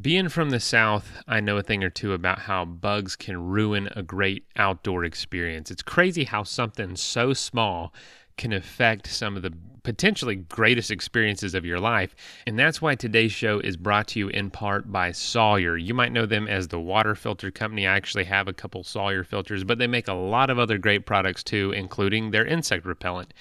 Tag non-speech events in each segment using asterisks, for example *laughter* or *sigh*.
Being from the South, I know a thing or two about how bugs can ruin a great outdoor experience. It's crazy how something so small can affect some of the potentially greatest experiences of your life. And that's why today's show is brought to you in part by Sawyer. You might know them as the water filter company. I actually have a couple Sawyer filters, but they make a lot of other great products too, including their insect repellent.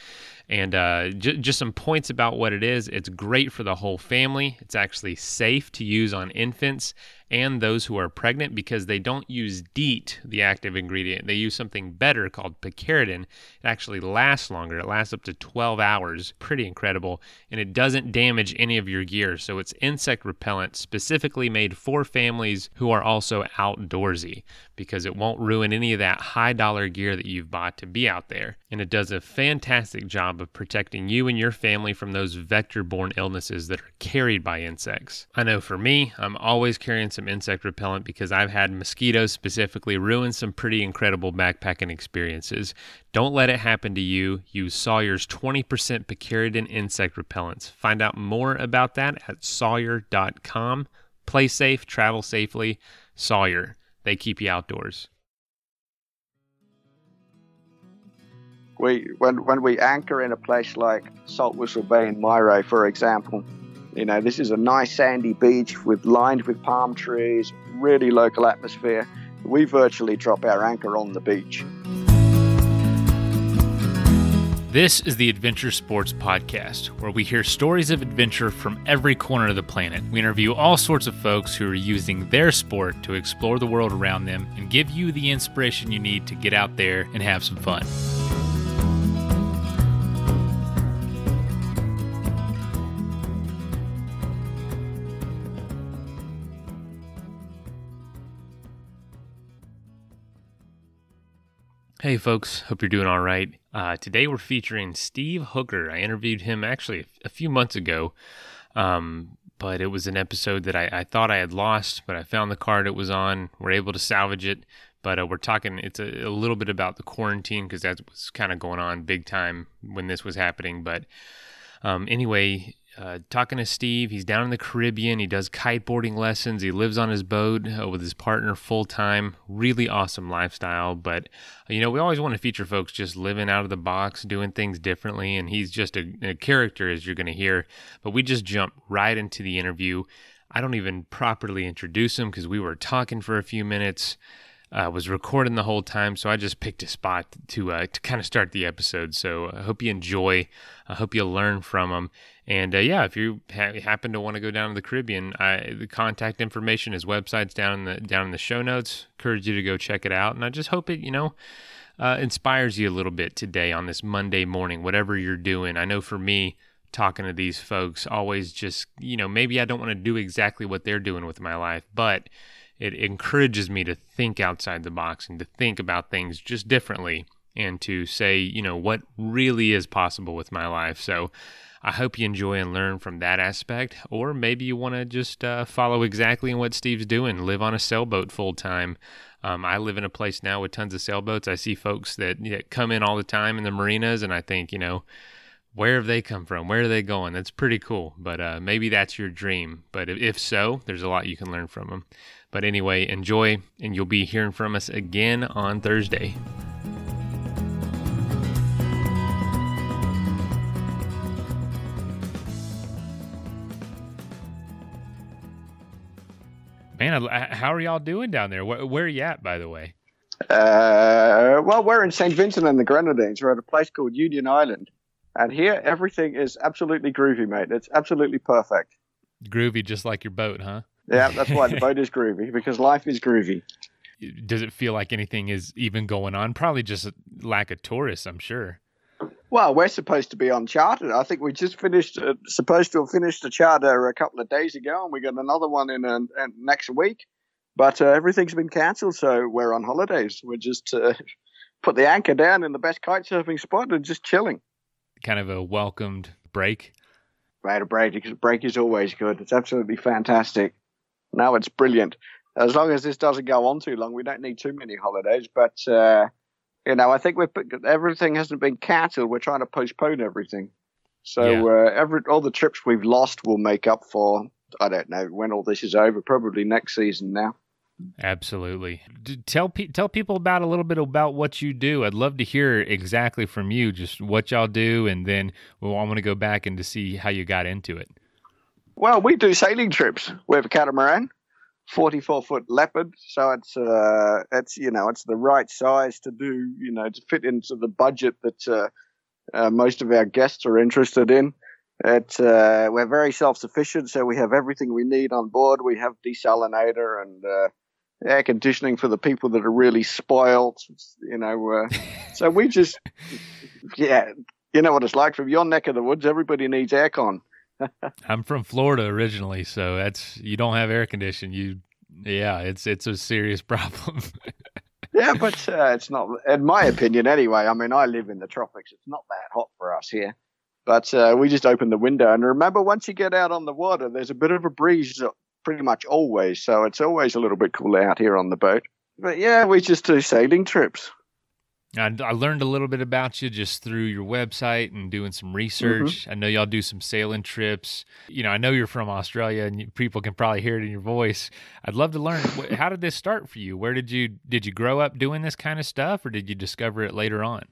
And uh, j- just some points about what it is it's great for the whole family. It's actually safe to use on infants and those who are pregnant because they don't use DEET, the active ingredient. They use something better called picaridin. It actually lasts longer. It lasts up to 12 hours. Pretty incredible. And it doesn't damage any of your gear. So it's insect repellent specifically made for families who are also outdoorsy because it won't ruin any of that high dollar gear that you've bought to be out there. And it does a fantastic job of protecting you and your family from those vector borne illnesses that are carried by insects. I know for me, I'm always carrying some insect repellent because I've had mosquitoes specifically ruin some pretty incredible backpacking experiences. Don't let it happen to you. Use Sawyer's 20% picaridin insect repellents. Find out more about that at sawyer.com. Play safe, travel safely. Sawyer. They keep you outdoors. We when when we anchor in a place like Saltwhistle Bay in Mayreau, for example, you know this is a nice sandy beach with lined with palm trees, really local atmosphere. We virtually drop our anchor on the beach. This is the Adventure Sports Podcast, where we hear stories of adventure from every corner of the planet. We interview all sorts of folks who are using their sport to explore the world around them and give you the inspiration you need to get out there and have some fun. Hey, folks. Hope you're doing all right. Uh, today we're featuring Steve Hooker. I interviewed him actually a few months ago, um, but it was an episode that I, I, thought I had lost, but I found the card it was on. We're able to salvage it. But uh, we're talking, it's a, a, little bit about the quarantine because that was kind of going on big time when this was happening. But um, anyway, uh, talking to Steve. He's down in the Caribbean. He does kiteboarding lessons. He lives on his boat uh, with his partner full time. Really awesome lifestyle. But, uh, you know, we always want to feature folks just living out of the box, doing things differently. And he's just a, a character, as you're going to hear. But we just jump right into the interview. I don't even properly introduce him because we were talking for a few minutes uh, was recording the whole time, so I just picked a spot to uh, to kind of start the episode. So I hope you enjoy. I hope you learn from them. And uh, yeah, if you ha- happen to want to go down to the Caribbean, I, the contact information, his website's down in the down in the show notes. Encourage you to go check it out. And I just hope it, you know. Uh, inspires you a little bit today on this Monday morning, whatever you're doing. I know for me, talking to these folks, always just, you know, maybe I don't want to do exactly what they're doing with my life, but it encourages me to think outside the box and to think about things just differently and to say, you know, what really is possible with my life. So I hope you enjoy and learn from that aspect. Or maybe you want to just uh, follow exactly in what Steve's doing, live on a sailboat full time. Um, I live in a place now with tons of sailboats. I see folks that, that come in all the time in the marinas, and I think, you know, where have they come from? Where are they going? That's pretty cool. But uh, maybe that's your dream. But if so, there's a lot you can learn from them. But anyway, enjoy, and you'll be hearing from us again on Thursday. Man, how are y'all doing down there? Where, where are you at, by the way? Uh, well, we're in St. Vincent and the Grenadines. We're at a place called Union Island. And here, everything is absolutely groovy, mate. It's absolutely perfect. Groovy, just like your boat, huh? Yeah, that's why the *laughs* boat is groovy because life is groovy. Does it feel like anything is even going on? Probably just lack of tourists, I'm sure. Well, we're supposed to be on charter. I think we just finished, uh, supposed to have finished a charter a couple of days ago, and we got another one in, uh, next week. But uh, everything's been cancelled, so we're on holidays. We're just uh, *laughs* put the anchor down in the best kite surfing spot and just chilling. Kind of a welcomed break. Right, a break because break is always good. It's absolutely fantastic. Now it's brilliant. As long as this doesn't go on too long, we don't need too many holidays. But uh, you know, I think we've everything hasn't been cancelled. We're trying to postpone everything. So yeah. uh, every all the trips we've lost will make up for I don't know when all this is over. Probably next season now. Absolutely. Tell pe- tell people about a little bit about what you do. I'd love to hear exactly from you, just what y'all do, and then well, I want to go back and to see how you got into it. Well, we do sailing trips. We have a catamaran, forty-four foot leopard, so it's uh, it's you know it's the right size to do you know to fit into the budget that uh, uh, most of our guests are interested in. It, uh, we're very self-sufficient, so we have everything we need on board. We have desalinator and uh, air conditioning for the people that are really spoiled. You know, uh, *laughs* so we just, yeah, you know what it's like from your neck of the woods. Everybody needs aircon. I'm from Florida originally, so that's you don't have air conditioning. You, yeah, it's it's a serious *laughs* problem. yeah, but uh, it's not, in my opinion, anyway. I mean, I live in the tropics. It's not that hot for us here. But uh, we just open the window, and remember, once you get out on the water, there's a bit of a breeze pretty much always. So it's always a little bit cool out here on the boat. But yeah, we just do sailing trips. I, I learned a little bit about you just through your website and doing some research. Mm-hmm. I know y'all do some sailing trips. You know, I know you're from Australia, and you, people can probably hear it in your voice. I'd love to learn how did this start for you? Where did you did you grow up doing this kind of stuff, or did you discover it later on?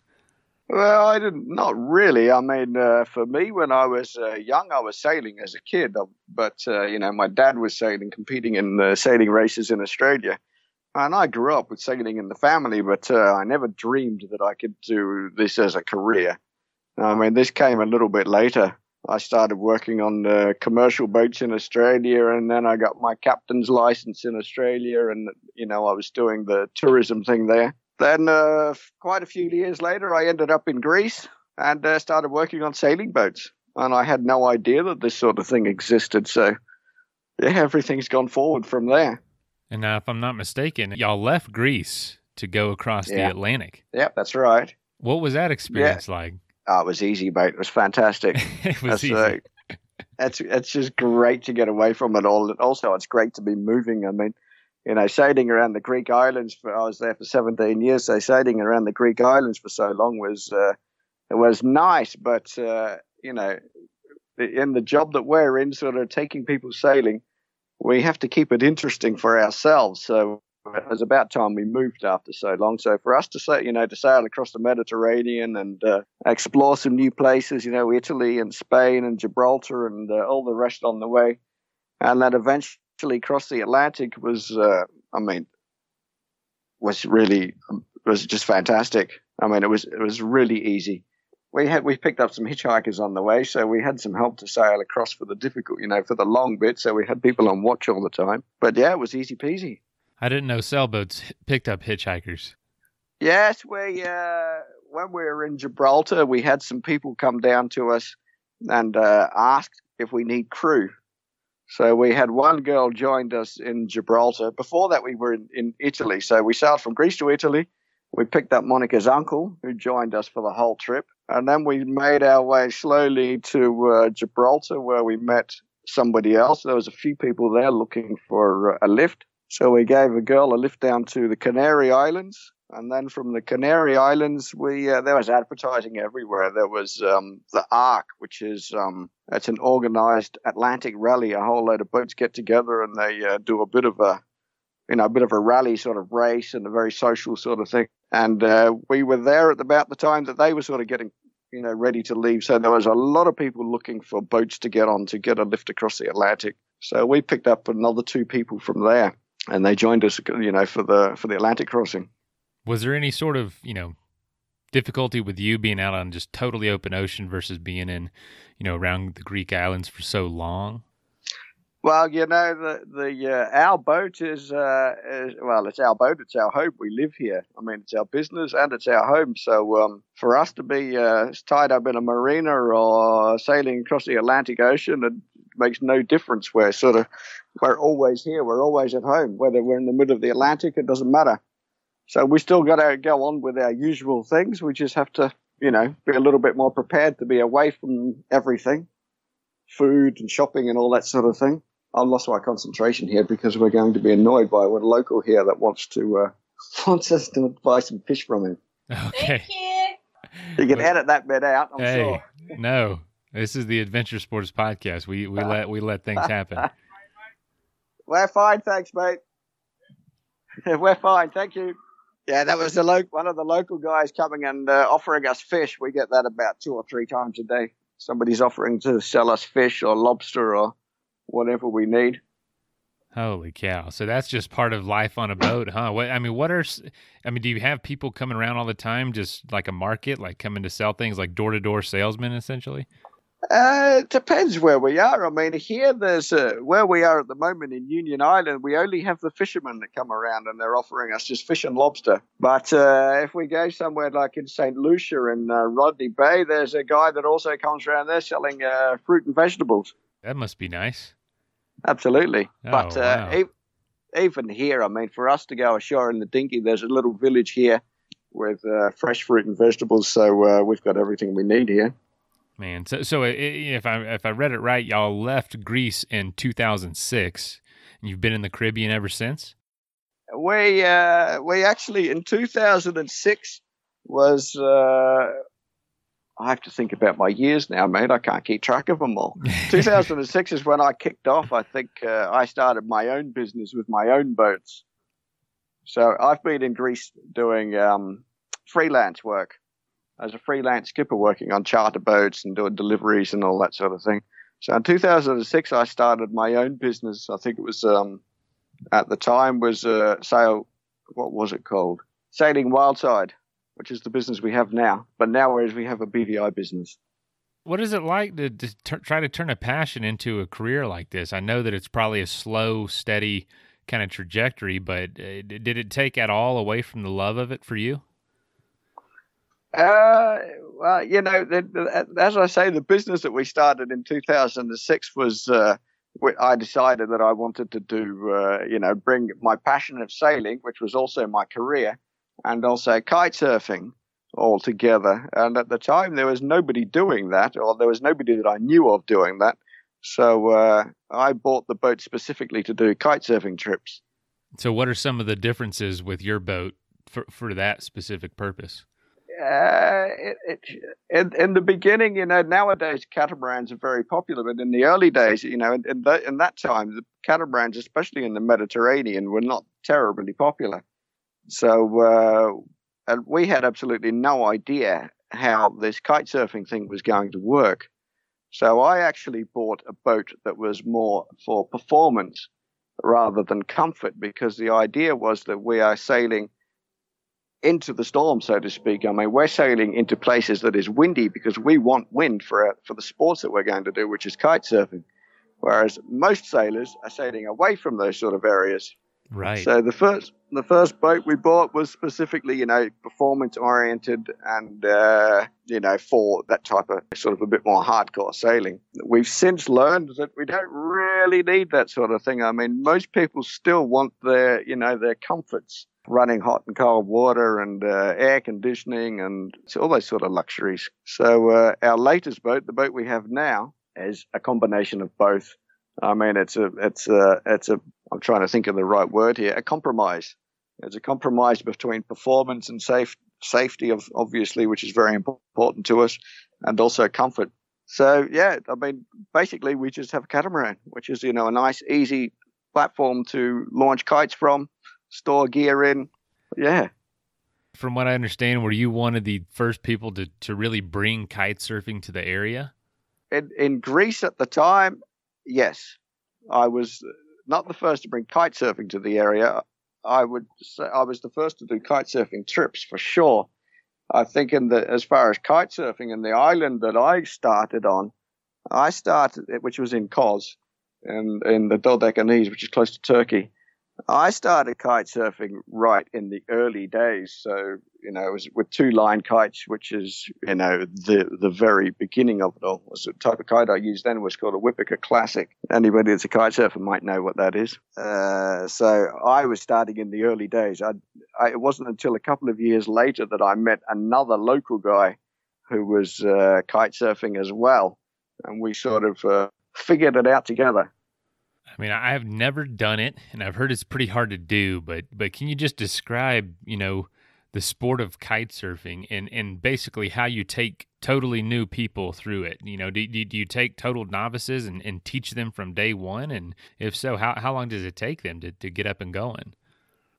Well, I didn't. Not really. I mean, uh, for me, when I was uh, young, I was sailing as a kid. Uh, but uh, you know, my dad was sailing, competing in sailing races in Australia, and I grew up with sailing in the family. But uh, I never dreamed that I could do this as a career. I mean, this came a little bit later. I started working on uh, commercial boats in Australia, and then I got my captain's license in Australia, and you know, I was doing the tourism thing there. Then, uh, quite a few years later, I ended up in Greece and uh, started working on sailing boats. And I had no idea that this sort of thing existed. So, yeah, everything's gone forward from there. And now, if I'm not mistaken, y'all left Greece to go across yeah. the Atlantic. Yep, that's right. What was that experience yeah. like? Oh, it was easy, mate. It was fantastic. *laughs* it was that's, easy. Uh, it's it's just great to get away from it all. And Also, it's great to be moving. I mean, you know, sailing around the Greek islands for I was there for 17 years. So sailing around the Greek islands for so long was uh, it was nice, but uh, you know, in the job that we're in, sort of taking people sailing, we have to keep it interesting for ourselves. So it was about time we moved after so long. So for us to say, you know, to sail across the Mediterranean and uh, explore some new places, you know, Italy and Spain and Gibraltar and uh, all the rest on the way, and then eventually cross the Atlantic was, uh, I mean, was really was just fantastic. I mean, it was it was really easy. We had we picked up some hitchhikers on the way, so we had some help to sail across for the difficult, you know, for the long bit. So we had people on watch all the time. But yeah, it was easy peasy. I didn't know sailboats picked up hitchhikers. Yes, we uh, when we were in Gibraltar, we had some people come down to us and uh, asked if we need crew. So we had one girl joined us in Gibraltar. Before that, we were in, in Italy. So we sailed from Greece to Italy. We picked up Monica's uncle, who joined us for the whole trip. And then we made our way slowly to uh, Gibraltar, where we met somebody else. There was a few people there looking for uh, a lift. So we gave a girl a lift down to the Canary Islands. And then from the Canary Islands, we uh, there was advertising everywhere. There was um, the ARC, which is um, it's an organized Atlantic rally. A whole load of boats get together and they uh, do a bit of a you know a bit of a rally sort of race and a very social sort of thing. And uh, we were there at about the time that they were sort of getting you know ready to leave. So there was a lot of people looking for boats to get on to get a lift across the Atlantic. So we picked up another two people from there, and they joined us, you know, for the for the Atlantic crossing. Was there any sort of, you know, difficulty with you being out on just totally open ocean versus being in, you know, around the Greek islands for so long? Well, you know, the the uh, our boat is, uh, is, well, it's our boat, it's our home. We live here. I mean, it's our business and it's our home. So um, for us to be uh, tied up in a marina or sailing across the Atlantic Ocean, it makes no difference. We're sort of we're always here. We're always at home. Whether we're in the middle of the Atlantic, it doesn't matter. So we still got to go on with our usual things. We just have to, you know, be a little bit more prepared to be away from everything, food and shopping and all that sort of thing. I lost my concentration here because we're going to be annoyed by one local here that wants to uh, *laughs* wants us to buy some fish from him. Okay. You. you can edit that bit out. I'm hey, sure. no, this is the Adventure Sports Podcast. We we *laughs* let we let things happen. *laughs* We're fine, thanks, mate. We're fine, thank you. Yeah, that was the lo- one of the local guys coming and uh, offering us fish. We get that about two or three times a day. Somebody's offering to sell us fish or lobster or whatever we need. Holy cow! So that's just part of life on a boat, huh? What I mean, what are I mean, do you have people coming around all the time, just like a market, like coming to sell things, like door to door salesmen, essentially? Uh, it depends where we are. I mean, here there's uh, where we are at the moment in Union Island. We only have the fishermen that come around, and they're offering us just fish and lobster. But uh, if we go somewhere like in St. Lucia and uh, Rodney Bay, there's a guy that also comes around there selling uh, fruit and vegetables. That must be nice. Absolutely. Oh, but uh, wow. e- even here, I mean, for us to go ashore in the dinghy, there's a little village here with uh, fresh fruit and vegetables. So uh, we've got everything we need here. Man, so so if I if I read it right, y'all left Greece in 2006, and you've been in the Caribbean ever since. We uh, we actually in 2006 was uh, I have to think about my years now, mate. I can't keep track of them all. *laughs* 2006 is when I kicked off. I think uh, I started my own business with my own boats. So I've been in Greece doing um, freelance work as a freelance skipper, working on charter boats and doing deliveries and all that sort of thing. So in 2006, I started my own business. I think it was um, at the time was uh, sail. What was it called? Sailing Wildside, which is the business we have now. But now, whereas we have a BVI business. What is it like to, to tur- try to turn a passion into a career like this? I know that it's probably a slow, steady kind of trajectory, but uh, did it take at all away from the love of it for you? Uh, well, you know, the, the, as I say, the business that we started in 2006 was. Uh, I decided that I wanted to do, uh, you know, bring my passion of sailing, which was also my career, and also kite surfing all together. And at the time, there was nobody doing that, or there was nobody that I knew of doing that. So uh, I bought the boat specifically to do kite surfing trips. So, what are some of the differences with your boat for for that specific purpose? Uh, it, it, in, in the beginning, you know, nowadays catamarans are very popular, but in the early days, you know, in, in, that, in that time, the catamarans, especially in the Mediterranean, were not terribly popular. So, uh, and we had absolutely no idea how this kite surfing thing was going to work. So I actually bought a boat that was more for performance rather than comfort because the idea was that we are sailing into the storm, so to speak. I mean, we're sailing into places that is windy because we want wind for for the sports that we're going to do, which is kite surfing. Whereas most sailors are sailing away from those sort of areas. Right. So the first the first boat we bought was specifically, you know, performance oriented and uh, you know for that type of sort of a bit more hardcore sailing. We've since learned that we don't really need that sort of thing. I mean, most people still want their you know their comforts, running hot and cold water and uh, air conditioning and all those sort of luxuries. So uh, our latest boat, the boat we have now, is a combination of both. I mean, it's a, it's a, it's a, I'm trying to think of the right word here, a compromise. It's a compromise between performance and safe, safety, of obviously, which is very important to us, and also comfort. So yeah, I mean, basically, we just have a catamaran, which is you know a nice, easy platform to launch kites from, store gear in. Yeah, From what I understand, were you one of the first people to, to really bring kite surfing to the area? in, in Greece at the time, yes, I was uh, not the first to bring kite surfing to the area. I would say I was the first to do kite surfing trips for sure. I think in the as far as kite surfing in the island that I started on, I started it, which was in Kos, in in the Dodecanese, which is close to Turkey. I started kite surfing right in the early days. So, you know, it was with two line kites, which is, you know, the, the very beginning of it all. Was the type of kite I used then was called a Wipika Classic. Anybody that's a kite surfer might know what that is. Uh, so I was starting in the early days. I, I, it wasn't until a couple of years later that I met another local guy who was uh, kite surfing as well. And we sort of uh, figured it out together. I mean, I have never done it, and I've heard it's pretty hard to do. But but can you just describe, you know, the sport of kite surfing and and basically how you take totally new people through it. You know, do, do, do you take total novices and, and teach them from day one? And if so, how, how long does it take them to, to get up and going?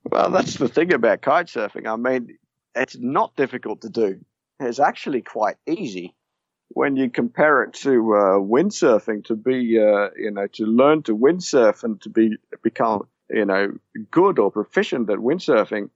Well, that's the thing about kite surfing. I mean, it's not difficult to do. It's actually quite easy when you compare it to uh, windsurfing. To be, uh, you know, to learn to windsurf and to be become, you know, good or proficient at windsurfing,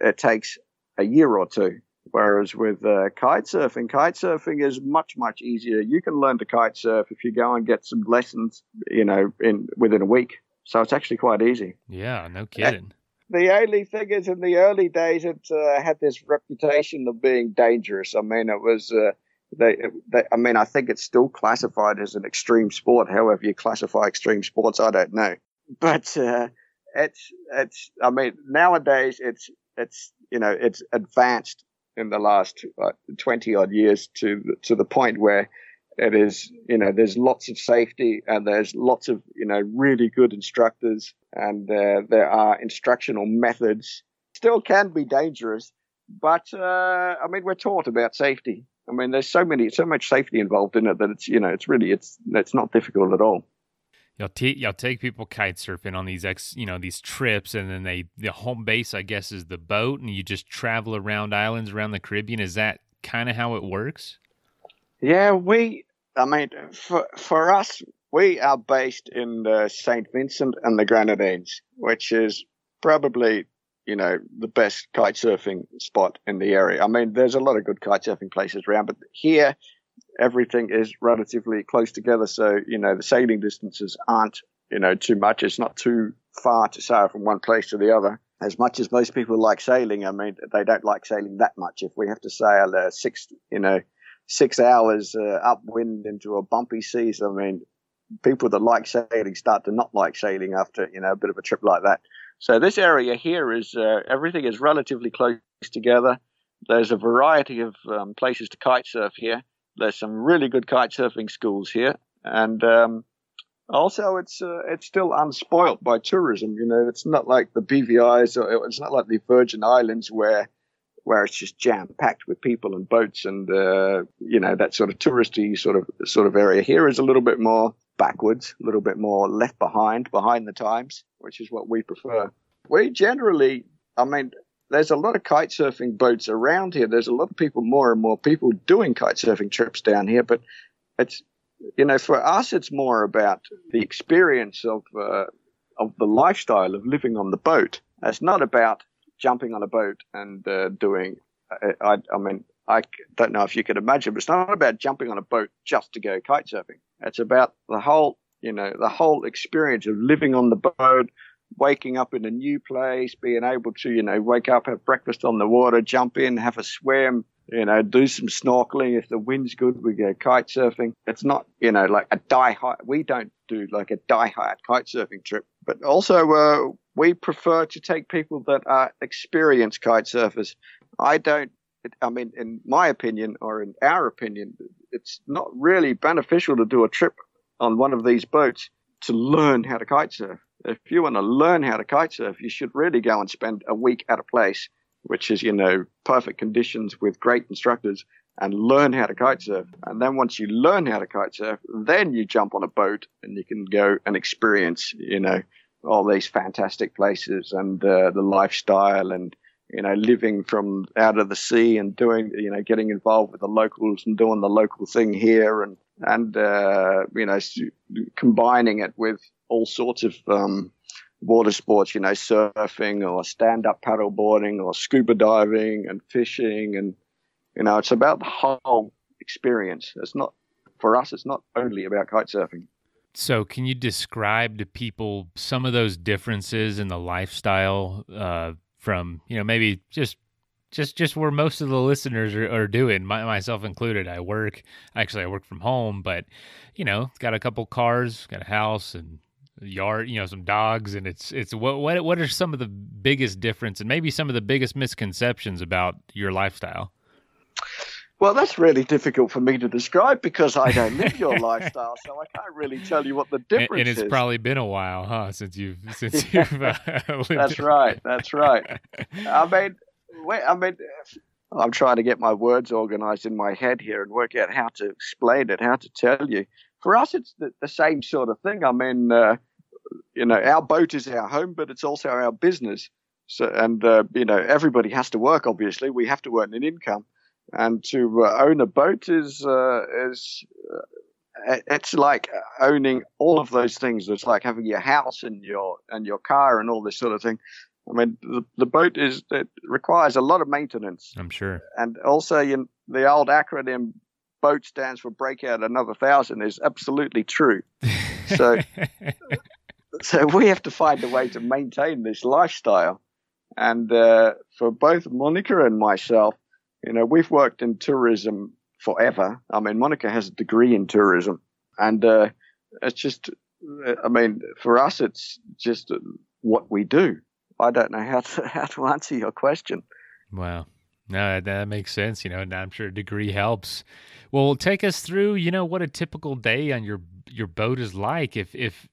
it takes a year or two. Whereas with uh, kite surfing, kite surfing is much much easier. You can learn to kite surf if you go and get some lessons, you know, in within a week. So it's actually quite easy. Yeah, no kidding. The only thing is, in the early days, it uh, had this reputation of being dangerous. I mean, it was. Uh, they, they, I mean, I think it's still classified as an extreme sport. However, you classify extreme sports, I don't know. But uh, it's it's. I mean, nowadays it's it's you know it's advanced in the last uh, 20 odd years to to the point where it is you know there's lots of safety and there's lots of you know really good instructors and uh, there are instructional methods still can be dangerous but uh, i mean we're taught about safety i mean there's so many so much safety involved in it that it's you know it's really it's it's not difficult at all You'll, t- you'll take people kite surfing on these ex, you know, these trips, and then they the home base, I guess, is the boat, and you just travel around islands around the Caribbean. Is that kind of how it works? Yeah, we. I mean, for for us, we are based in the Saint Vincent and the Grenadines, which is probably you know the best kite surfing spot in the area. I mean, there's a lot of good kite surfing places around, but here everything is relatively close together. So, you know, the sailing distances aren't, you know, too much. It's not too far to sail from one place to the other. As much as most people like sailing, I mean, they don't like sailing that much. If we have to sail uh, six, you know, six hours uh, upwind into a bumpy seas, I mean, people that like sailing start to not like sailing after, you know, a bit of a trip like that. So this area here is, uh, everything is relatively close together. There's a variety of um, places to kite surf here. There's some really good kite surfing schools here, and um, also it's uh, it's still unspoilt by tourism. You know, it's not like the BVI's or it's not like the Virgin Islands where where it's just jam packed with people and boats and uh, you know that sort of touristy sort of sort of area. Here is a little bit more backwards, a little bit more left behind, behind the times, which is what we prefer. We generally, I mean, there's a lot of kite surfing boats around here. There's a lot of people, more and more people doing kite surfing trips down here. But it's, you know, for us, it's more about the experience of uh, of the lifestyle of living on the boat. It's not about jumping on a boat and uh, doing. Uh, I, I mean, I don't know if you can imagine, but it's not about jumping on a boat just to go kite surfing. It's about the whole, you know, the whole experience of living on the boat, waking up in a new place, being able to, you know, wake up, have breakfast on the water, jump in, have a swim, you know, do some snorkeling. If the wind's good, we go kite surfing. It's not, you know, like a die hard. We don't do like a die hard kite surfing trip, but also, uh, we prefer to take people that are experienced kite surfers. I don't, I mean, in my opinion or in our opinion, it's not really beneficial to do a trip on one of these boats to learn how to kite surf if you want to learn how to kite surf, you should really go and spend a week at a place, which is, you know, perfect conditions with great instructors and learn how to kite surf. And then once you learn how to kite surf, then you jump on a boat and you can go and experience, you know, all these fantastic places and uh, the lifestyle and, you know, living from out of the sea and doing, you know, getting involved with the locals and doing the local thing here and, and, uh, you know, combining it with all sorts of um, water sports, you know, surfing or stand up paddleboarding or scuba diving and fishing. And, you know, it's about the whole experience. It's not, for us, it's not only about kite surfing. So, can you describe to people some of those differences in the lifestyle uh, from, you know, maybe just just just where most of the listeners are, are doing, my, myself included. I work actually I work from home, but you know, got a couple cars, got a house, and yard, you know, some dogs, and it's it's what what what are some of the biggest difference and maybe some of the biggest misconceptions about your lifestyle? Well, that's really difficult for me to describe because I don't live your lifestyle, so I can't really tell you what the difference and, and it's is. probably been a while, huh, since you've *laughs* since you've. Uh, *laughs* that's right. That's right. I *laughs* mean, Wait, I mean, I'm trying to get my words organized in my head here and work out how to explain it, how to tell you. For us, it's the, the same sort of thing. I mean, uh, you know, our boat is our home, but it's also our business. So, and uh, you know, everybody has to work. Obviously, we have to earn an income, and to uh, own a boat is uh, is uh, it's like owning all of those things. It's like having your house and your and your car and all this sort of thing. I mean, the, the boat is it requires a lot of maintenance. I'm sure. And also, you, the old acronym "boat" stands for "break out another thousand is absolutely true. *laughs* So, so we have to find a way to maintain this lifestyle. And uh, for both Monica and myself, you know, we've worked in tourism forever. I mean, Monica has a degree in tourism, and uh, it's just, I mean, for us, it's just what we do. I don't know how to *laughs* how to answer your question. Wow. No, that makes sense. You know, and I'm sure a degree helps. Well, take us through. You know what a typical day on your your boat is like. If if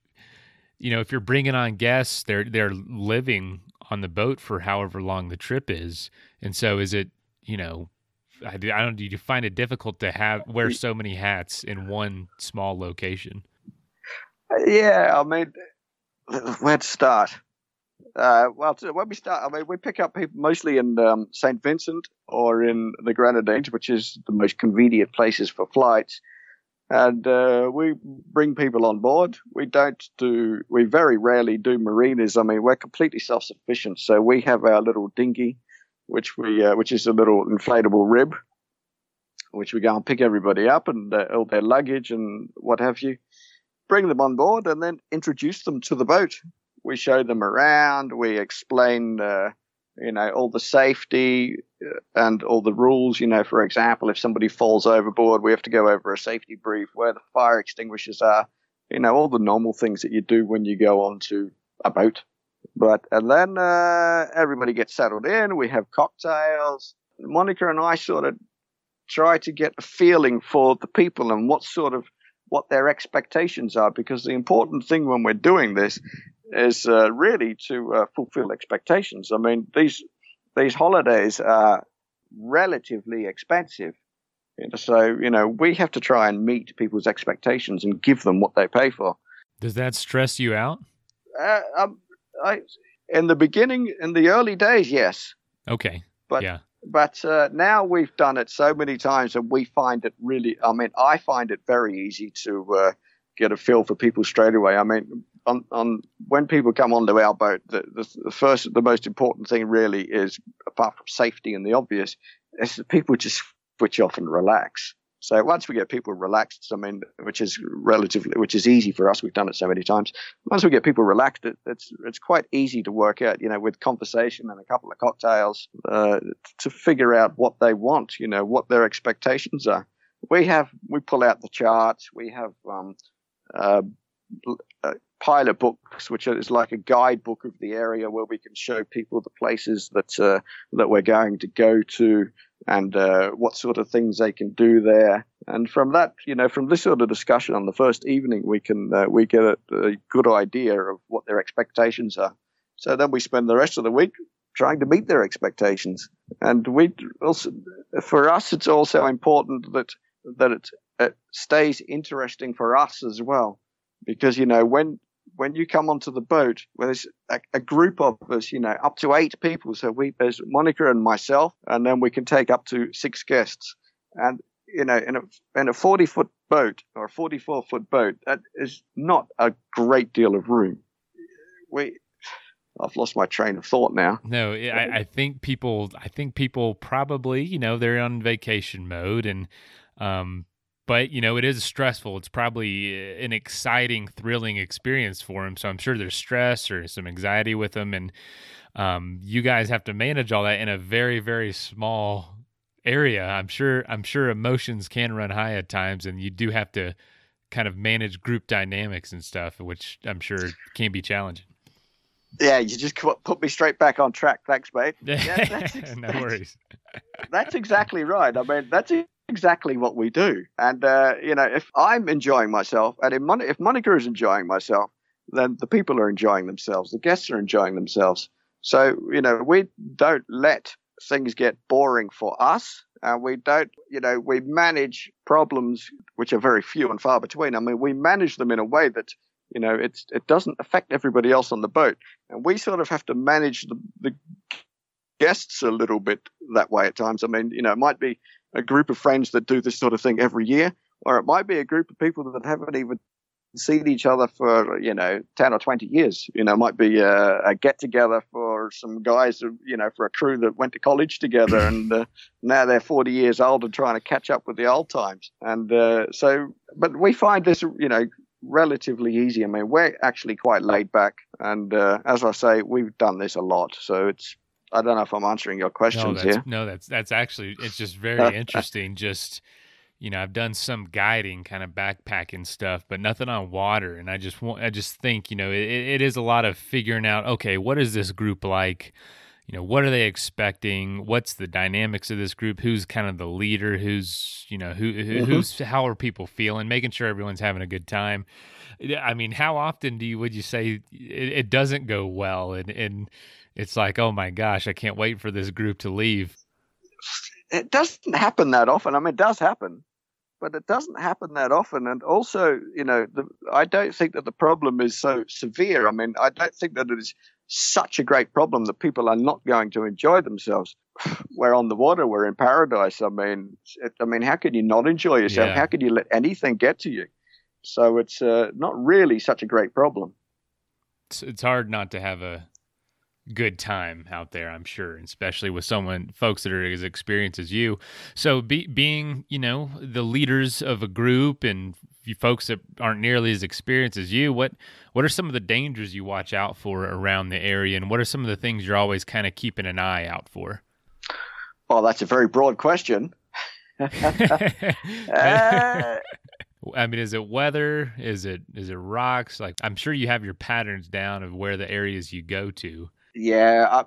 you know if you're bringing on guests, they're they're living on the boat for however long the trip is, and so is it you know I, I don't do you find it difficult to have wear so many hats in one small location? Yeah, I mean, where to start? Uh, well, when we start, I mean, we pick up people mostly in um, St. Vincent or in the Grenadines, which is the most convenient places for flights. And uh, we bring people on board. We don't do, we very rarely do marinas. I mean, we're completely self sufficient. So we have our little dinghy, which we, uh, which is a little inflatable rib, which we go and pick everybody up and uh, all their luggage and what have you, bring them on board and then introduce them to the boat we show them around. We explain, uh, you know, all the safety uh, and all the rules. You know, for example, if somebody falls overboard, we have to go over a safety brief where the fire extinguishers are. You know, all the normal things that you do when you go onto a boat. But and then uh, everybody gets settled in. We have cocktails. Monica and I sort of try to get a feeling for the people and what sort of what their expectations are because the important thing when we're doing this is uh, really to uh, fulfill expectations. I mean, these these holidays are relatively expensive, so you know we have to try and meet people's expectations and give them what they pay for. Does that stress you out? Uh, um, I, in the beginning, in the early days, yes. Okay. But yeah. But uh, now we've done it so many times, and we find it really. I mean, I find it very easy to uh, get a feel for people straight away. I mean, on, on when people come onto our boat, the, the, the, first, the most important thing really is, apart from safety and the obvious, is that people just switch off and relax. So once we get people relaxed, I mean, which is relatively, which is easy for us. We've done it so many times. Once we get people relaxed, it, it's it's quite easy to work out, you know, with conversation and a couple of cocktails, uh, to figure out what they want, you know, what their expectations are. We have we pull out the charts. We have um, uh, uh, pilot books, which is like a guidebook of the area where we can show people the places that uh, that we're going to go to and uh, what sort of things they can do there. And from that, you know, from this sort of discussion on the first evening, we can uh, we get a, a, good idea of what their expectations are. So then we spend the rest of the week trying to meet their expectations. And we also, for us, it's also important that that it, it stays interesting for us as well because you know when when you come onto the boat, where there's a, a, group of us, you know, up to eight people. So we, there's Monica and myself, and then we can take up to six guests. And, you know, in a, in a 40 foot boat or a 44 foot boat, that is not a great deal of room. We, I've lost my train of thought now. No, I, I think people, I think people probably, you know, they're on vacation mode and, um, but you know it is stressful it's probably uh, an exciting thrilling experience for him so i'm sure there's stress or some anxiety with him and um, you guys have to manage all that in a very very small area i'm sure i'm sure emotions can run high at times and you do have to kind of manage group dynamics and stuff which i'm sure can be challenging yeah, you just put me straight back on track. Thanks, mate. Yeah, that's, *laughs* no worries. That's exactly right. I mean, that's exactly what we do. And, uh, you know, if I'm enjoying myself and if, Mon- if Monica is enjoying myself, then the people are enjoying themselves. The guests are enjoying themselves. So, you know, we don't let things get boring for us. Uh, we don't, you know, we manage problems which are very few and far between. I mean, we manage them in a way that, you know, it's it doesn't affect everybody else on the boat, and we sort of have to manage the, the guests a little bit that way at times. I mean, you know, it might be a group of friends that do this sort of thing every year, or it might be a group of people that haven't even seen each other for you know 10 or 20 years. You know it might be a, a get together for some guys you know for a crew that went to college together *laughs* and uh, now they're 40 years old and trying to catch up with the old times. And uh, so but we find this you know relatively easy. I mean we're actually quite laid back and uh, as i say we've done this a lot. So it's I don't know if I'm answering your questions no, here. No, that's that's actually it's just *laughs* very interesting. Just you know, I've done some guiding kind of backpacking stuff, but nothing on water. And I just want, I just think, you know, it, it is a lot of figuring out, okay, what is this group like? You know, what are they expecting? What's the dynamics of this group? Who's kind of the leader? Who's, you know, who, who mm-hmm. who's, how are people feeling? Making sure everyone's having a good time. I mean, how often do you, would you say it, it doesn't go well? And, and it's like, oh my gosh, I can't wait for this group to leave it doesn't happen that often. I mean, it does happen, but it doesn't happen that often. And also, you know, the, I don't think that the problem is so severe. I mean, I don't think that it is such a great problem that people are not going to enjoy themselves. *sighs* We're on the water. We're in paradise. I mean, it, I mean, how can you not enjoy yourself? Yeah. How can you let anything get to you? So it's uh, not really such a great problem. It's, it's hard not to have a good time out there, I'm sure, especially with someone, folks that are as experienced as you. So, be, being, you know, the leaders of a group and you folks that aren't nearly as experienced as you, what what are some of the dangers you watch out for around the area, and what are some of the things you're always kind of keeping an eye out for? Well, that's a very broad question. *laughs* uh, I mean, is it weather? Is it is it rocks? Like, I'm sure you have your patterns down of where the areas you go to. Yeah, I,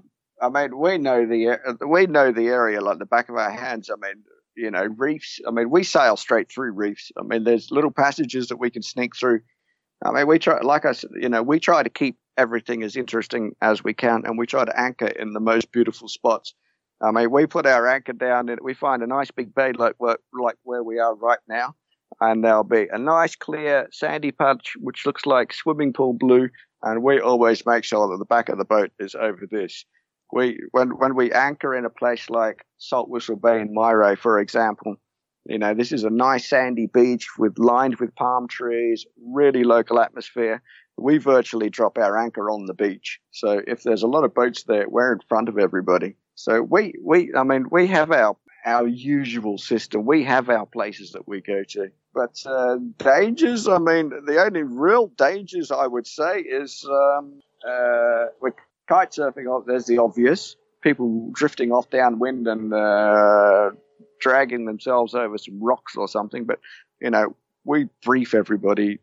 I mean, we know the we know the area like the back of our hands. I mean, you know, reefs. I mean, we sail straight through reefs. I mean, there's little passages that we can sneak through. I mean, we try, like I said, you know, we try to keep everything as interesting as we can, and we try to anchor in the most beautiful spots. I mean, we put our anchor down, and we find a nice big bay like like where we are right now, and there'll be a nice clear sandy patch which looks like swimming pool blue, and we always make sure that the back of the boat is over this. We when when we anchor in a place like Saltwhistle Bay in Mayreau, for example, you know this is a nice sandy beach with lined with palm trees, really local atmosphere. We virtually drop our anchor on the beach. So if there's a lot of boats there, we're in front of everybody. So we we I mean we have our our usual system. We have our places that we go to. But uh, dangers, I mean, the only real dangers I would say is um, uh, with kite surfing, oh, there's the obvious people drifting off downwind and uh, dragging themselves over some rocks or something. But, you know, we brief everybody,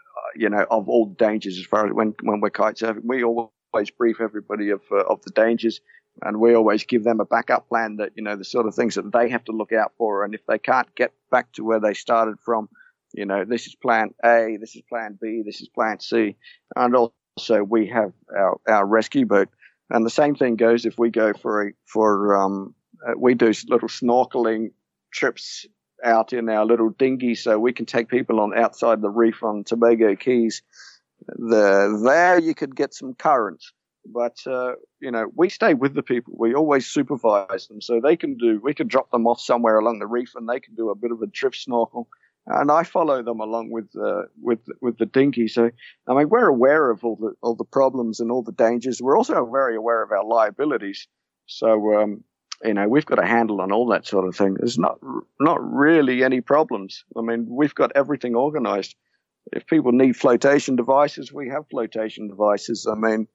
uh, you know, of all dangers as far as when, when we're kite surfing. We always brief everybody of, uh, of the dangers and we always give them a backup plan that you know the sort of things that they have to look out for and if they can't get back to where they started from you know this is plan a this is plan b this is plan c and also we have our, our rescue boat and the same thing goes if we go for a for um uh, we do little snorkeling trips out in our little dinghy so we can take people on outside the reef on Tobago Cays the there you could get some currents but uh, you know, we stay with the people. We always supervise them, so they can do. We can drop them off somewhere along the reef, and they can do a bit of a drift snorkel. And I follow them along with uh, with with the dinghy. So I mean, we're aware of all the all the problems and all the dangers. We're also very aware of our liabilities. So um, you know, we've got a handle on all that sort of thing. There's not not really any problems. I mean, we've got everything organized. If people need flotation devices, we have flotation devices. I mean,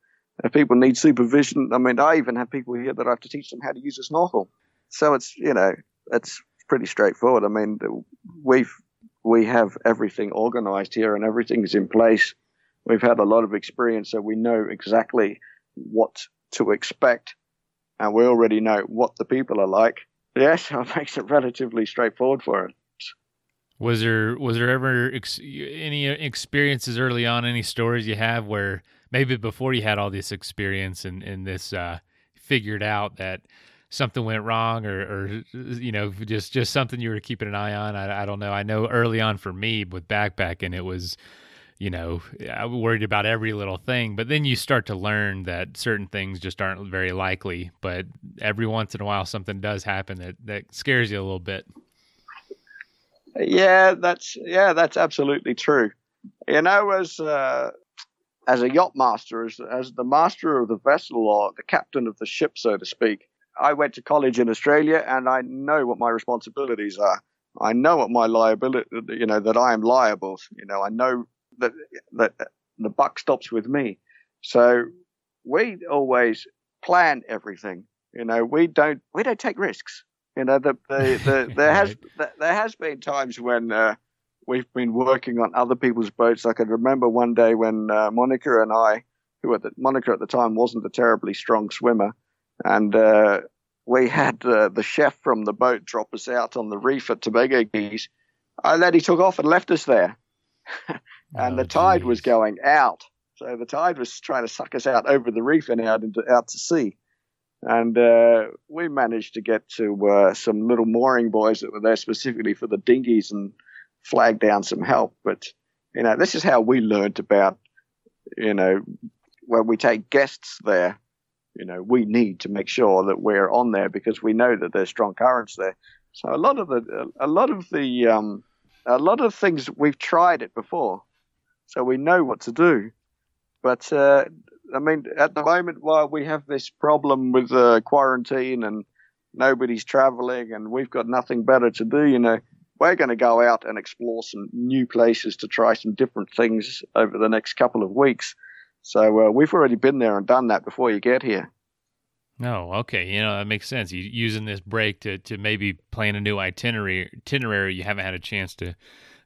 if people need supervision, I mean, I even have people here that I have to teach them how to use a snorkel. So it's, you know, it's pretty straightforward. I mean, we've, we have everything organized here and everything is in place. We've had a lot of experience, so we know exactly what to expect and we already know what the people are like. Yes, *laughs* it makes it relatively straightforward for us. Was there was there ever ex- any experiences early on? Any stories you have where maybe before you had all this experience and, and this uh, figured out that something went wrong or, or you know just just something you were keeping an eye on I, I don't know. I know early on for me with backpacking it was you know i worried about every little thing but then you start to learn that certain things just aren't very likely but every once in a while something does happen that that scares you a little bit. Yeah that's yeah that's absolutely true. You know as uh as a yacht master as as the master of the vessel or the captain of the ship so to speak I went to college in Australia and I know what my responsibilities are. I know what my liability, you know, that I am liable. You know, I know that that the buck stops with me. So we always plan everything. You know, we don't we don't take risks. You know, the, the, the *laughs* there has there has been times when uh, we've been working on other people's boats. I can remember one day when uh, Monica and I, who at the, Monica at the time wasn't a terribly strong swimmer, and uh, we had uh, the chef from the boat drop us out on the reef at Tobago Cays. And then he took off and left us there. *laughs* and oh, the tide geez. was going out. So the tide was trying to suck us out over the reef and out into out to sea. And uh, we managed to get to uh, some little mooring buoys that were there specifically for the dinghies and flag down some help. But you know, this is how we learned about you know when we take guests there you know, we need to make sure that we're on there because we know that there's strong currents there. So a lot of the, a lot of the, um, a lot of things we've tried it before, so we know what to do. But uh, I mean, at the moment, while we have this problem with uh, quarantine and nobody's traveling and we've got nothing better to do, you know, we're going to go out and explore some new places to try some different things over the next couple of weeks. So uh, we've already been there and done that before you get here. No, oh, okay, you know that makes sense. You using this break to to maybe plan a new itinerary itinerary you haven't had a chance to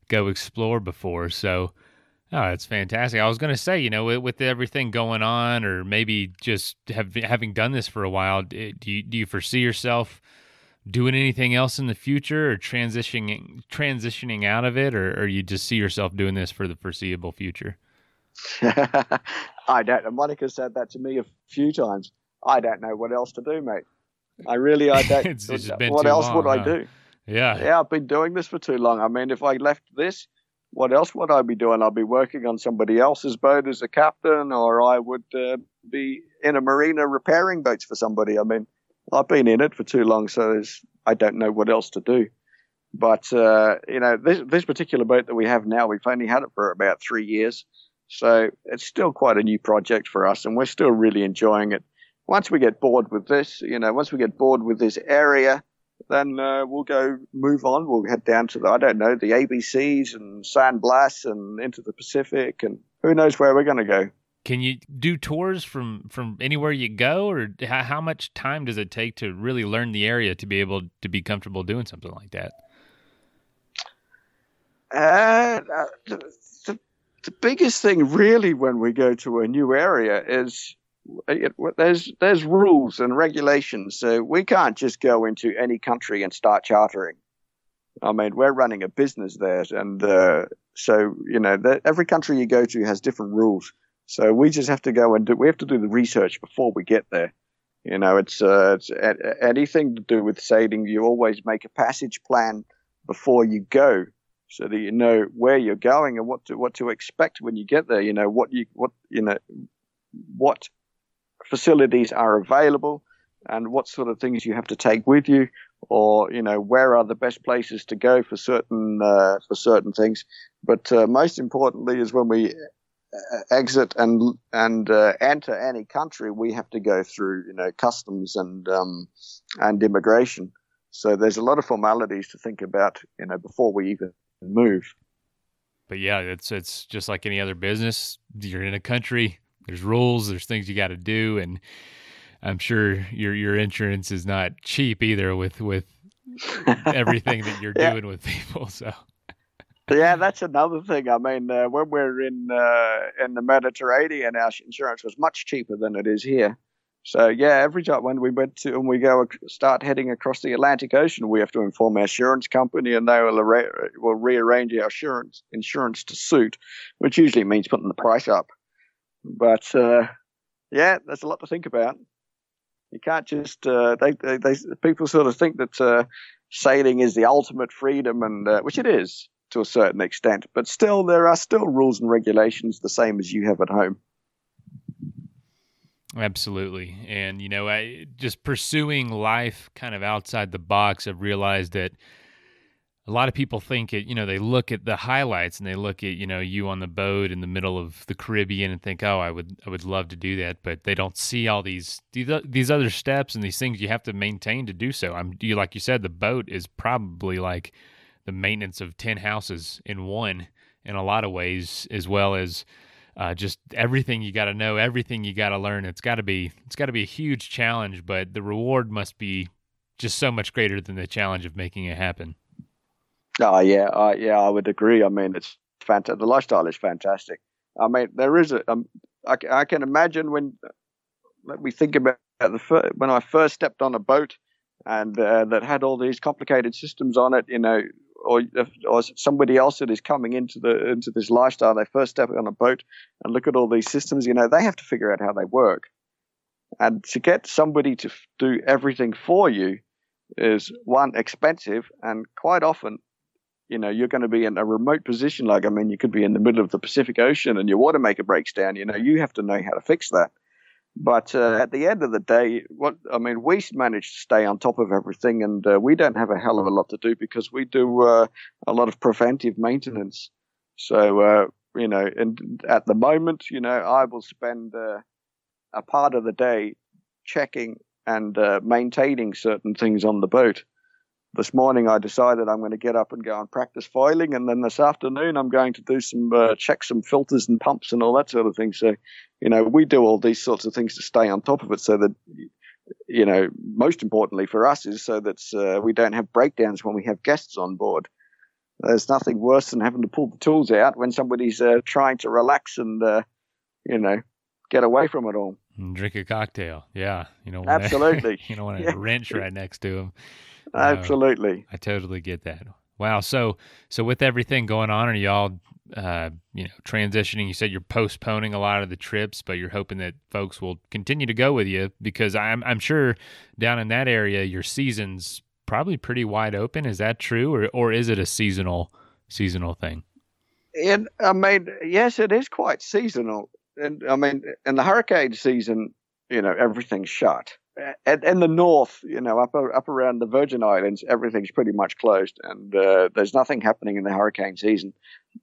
go explore before. So, oh, that's fantastic. I was going to say, you know, with, with, everything going on, or maybe just have, having done this for a while, do you do you foresee yourself doing anything else in the future, or transitioning transitioning out of it, or, or you just see yourself doing this for the foreseeable future? *laughs* I don't know. Monica said that to me a few times. I don't know what else to do, mate. I really, I don't. *laughs* it's, it's what else long, would huh? I do? Yeah. Yeah, I've been doing this for too long. I mean, if I left this, what else would I be doing? I'd be working on somebody else's boat as a captain, or I would uh, be in a marina repairing boats for somebody. I mean, I've been in it for too long, so I don't know what else to do. But uh, you know, this this particular boat that we have now, we've only had it for about three years. So it's still quite a new project for us, and we're still really enjoying it. Once we get bored with this, you know, once we get bored with this area, then uh, we'll go move on. We'll head down to the, I don't know, the ABCs and San Blas and into the Pacific, and who knows where we're going to go. Can you do tours from from anywhere you go, or how, how much time does it take to really learn the area to be able to be comfortable doing something like that? Uh, uh the biggest thing really when we go to a new area is it, there's there's rules and regulations. So we can't just go into any country and start chartering. I mean, we're running a business there, and uh, so you know, the, every country you go to has different rules. So we just have to go and do. We have to do the research before we get there. You know, it's, uh, it's anything to do with sailing. You always make a passage plan before you go so that you know where you're going and what to what to expect when you get there. You know what you what you know what facilities are available and what sort of things you have to take with you, or you know where are the best places to go for certain uh, for certain things. But uh, most importantly is when we uh, exit and and uh, enter any country, we have to go through you know customs and um, and immigration. So there's a lot of formalities to think about, you know, before we even move. But yeah, it's it's just like any other business. You're in a country. There's rules. There's things you got to do, and I'm sure your your insurance is not cheap either with with *laughs* everything that you're yeah. doing with people. So. yeah, that's another thing. I mean, uh, when we're in uh, in the Mediterranean, our insurance was much cheaper than it is here. So yeah, every time when we went to and we go start heading across the Atlantic Ocean, we have to inform our insurance company, and they will, arra- will rearrange our insurance insurance to suit, which usually means putting the price up. But uh, yeah, there's a lot to think about. You can't just uh, they, they, they people sort of think that uh, sailing is the ultimate freedom, and uh, which it is to a certain extent, but still there are still rules and regulations the same as you have at home. Absolutely. And, you know, I just pursuing life kind of outside the box, I've realized that a lot of people think it, you know, they look at the highlights and they look at, you know, you on the boat in the middle of the Caribbean and think, oh, I would, I would love to do that. But they don't see all these, these other steps and these things you have to maintain to do so. I'm, you, like you said, the boat is probably like the maintenance of 10 houses in one in a lot of ways, as well as, uh, just everything you got to know, everything you got to learn. It's got to be it's got to be a huge challenge, but the reward must be just so much greater than the challenge of making it happen. Oh yeah, uh, yeah, I would agree. I mean, it's fantastic. The lifestyle is fantastic. I mean, there is a. Um, I, I can imagine when let me think about the first, when I first stepped on a boat and uh, that had all these complicated systems on it. You know, or or somebody else that is coming into the into this lifestyle, they first step on a boat and look at all these systems. You know, they have to figure out how they work, and to get somebody to do everything for you is one expensive, and quite often, you know, you're going to be in a remote position. Like I mean, you could be in the middle of the Pacific Ocean and your water maker breaks down. You know, you have to know how to fix that. But uh, at the end of the day, what I mean, we manage to stay on top of everything, and uh, we don't have a hell of a lot to do because we do uh, a lot of preventive maintenance. So uh, you know, and at the moment, you know, I will spend uh, a part of the day checking and uh, maintaining certain things on the boat this morning I decided I'm going to get up and go and practice foiling, and then this afternoon I'm going to do some uh, check some filters and pumps and all that sort of thing. So, you know, we do all these sorts of things to stay on top of it, so that you know, most importantly for us is so that uh, we don't have breakdowns when we have guests on board. There's nothing worse than having to pull the tools out when somebody's uh, trying to relax and uh, you know get away from it all. And drink a cocktail, yeah. You know, absolutely. *laughs* you don't want a *laughs* yeah. wrench right next to him. Absolutely. I totally get that. Wow. So so with everything going on, are y'all uh, you know transitioning? You said you're postponing a lot of the trips, but you're hoping that folks will continue to go with you because I'm I'm sure down in that area your season's probably pretty wide open. Is that true, or or is it a seasonal seasonal thing? And I mean, yes, it is quite seasonal. And I mean, in the hurricane season, you know, everything's shut in the north, you know, up up around the Virgin Islands, everything's pretty much closed, and uh, there's nothing happening in the hurricane season.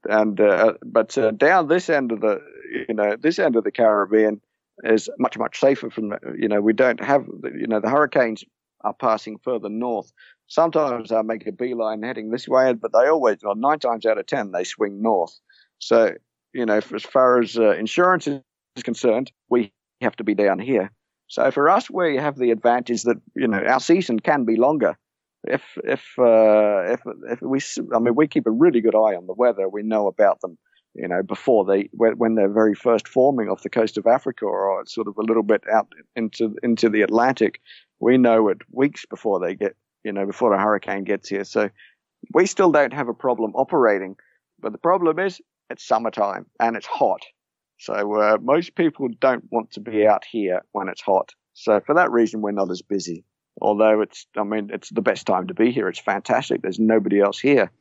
And uh, but uh, down this end of the, you know, this end of the Caribbean is much much safer from, you know, we don't have, you know, the hurricanes are passing further north. Sometimes I make a beeline heading this way, but they always, well, nine times out of ten, they swing north. So, you know, as far as uh, insurance is concerned, we have to be down here so for us, we have the advantage that you know our season can be longer. If if uh, if if we, I mean, we keep a really good eye on the weather. We know about them, you know, before they when they're very first forming off the coast of Africa or sort of a little bit out into into the Atlantic. We know it weeks before they get, you know, before a hurricane gets here. So we still don't have a problem operating. But the problem is it's summertime and it's hot. So uh, most people don't want to be out here when it's hot. So for that reason, we're not as busy. Although it's, I mean, it's the best time to be here. It's fantastic. There's nobody else here.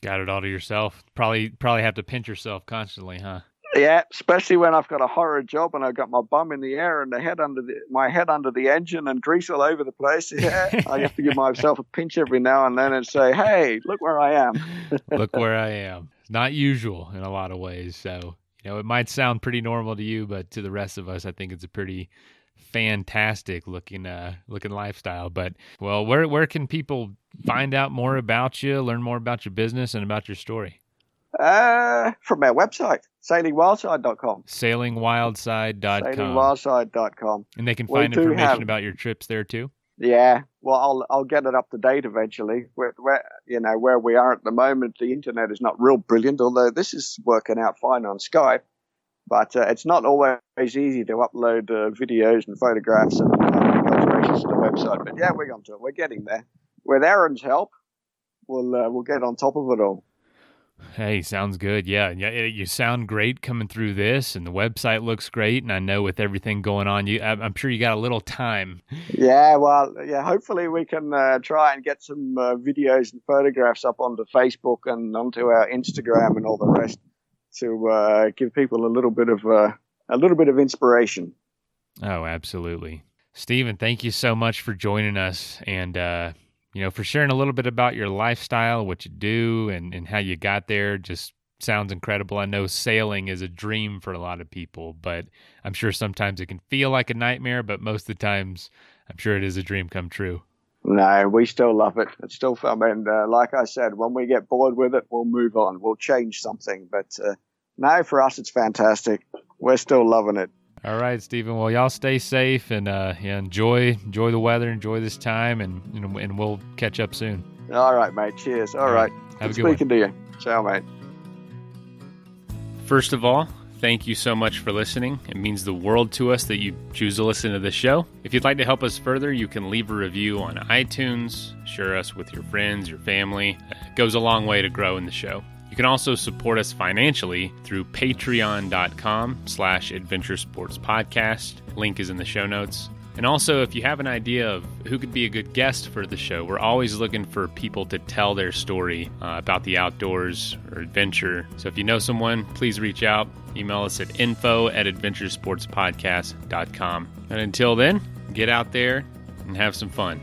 Got it all to yourself. Probably, probably have to pinch yourself constantly, huh? Yeah, especially when I've got a horror job and I've got my bum in the air and the head under the my head under the engine and grease all over the place. *laughs* Yeah, I have to give myself a pinch every now and then and say, "Hey, look where I am." *laughs* look where *laughs* I am. Not usual in a lot of ways. So you know, it might sound pretty normal to you, but to the rest of us, I think it's a pretty fantastic looking uh looking lifestyle. But well where where can people find out more about you learn more about your business and about your story? Uh from our website sailingwildside.com sailingwildside.com sailingwildside.com and they can find information have, about your trips there too yeah, well, I'll I'll get it up to date eventually. Where, where you know where we are at the moment, the internet is not real brilliant. Although this is working out fine on Skype, but uh, it's not always easy to upload uh, videos and photographs and illustrations to the website. But yeah, we're on to it. We're getting there. With Aaron's help, we'll uh, we'll get on top of it all. Hey, sounds good. Yeah, yeah, you sound great coming through this, and the website looks great. And I know with everything going on, you, I'm sure you got a little time. Yeah, well, yeah. Hopefully, we can uh, try and get some uh, videos and photographs up onto Facebook and onto our Instagram and all the rest to uh, give people a little bit of uh, a little bit of inspiration. Oh, absolutely, Stephen. Thank you so much for joining us, and uh, you know, for sharing a little bit about your lifestyle, what you do, and, and how you got there. Just sounds incredible. I know sailing is a dream for a lot of people, but I'm sure sometimes it can feel like a nightmare, but most of the times I'm sure it is a dream come true. No, we still love it. It's still fun. And uh, like I said, when we get bored with it, we'll move on. We'll change something. But uh, no, for us, it's fantastic. We're still loving it. All right, Stephen. Well, y'all stay safe and uh, yeah, enjoy enjoy the weather, enjoy this time, and you know, and we'll catch up soon. All right, mate. Cheers. All, All right. right. Have good a good speaking one. to you. Ciao, mate. First of all, thank you so much for listening. It means the world to us that you choose to listen to this show. If you'd like to help us further, you can leave a review on iTunes, share us with your friends, your family. It goes a long way to grow in the show. You can also support us financially through patreon.com slash adventure sports podcast. Link is in the show notes. And also, if you have an idea of who could be a good guest for the show, we're always looking for people to tell their story uh, about the outdoors or adventure. So if you know someone, please reach out. Email us at info at adventuresportspodcast.com. And until then, get out there and have some fun.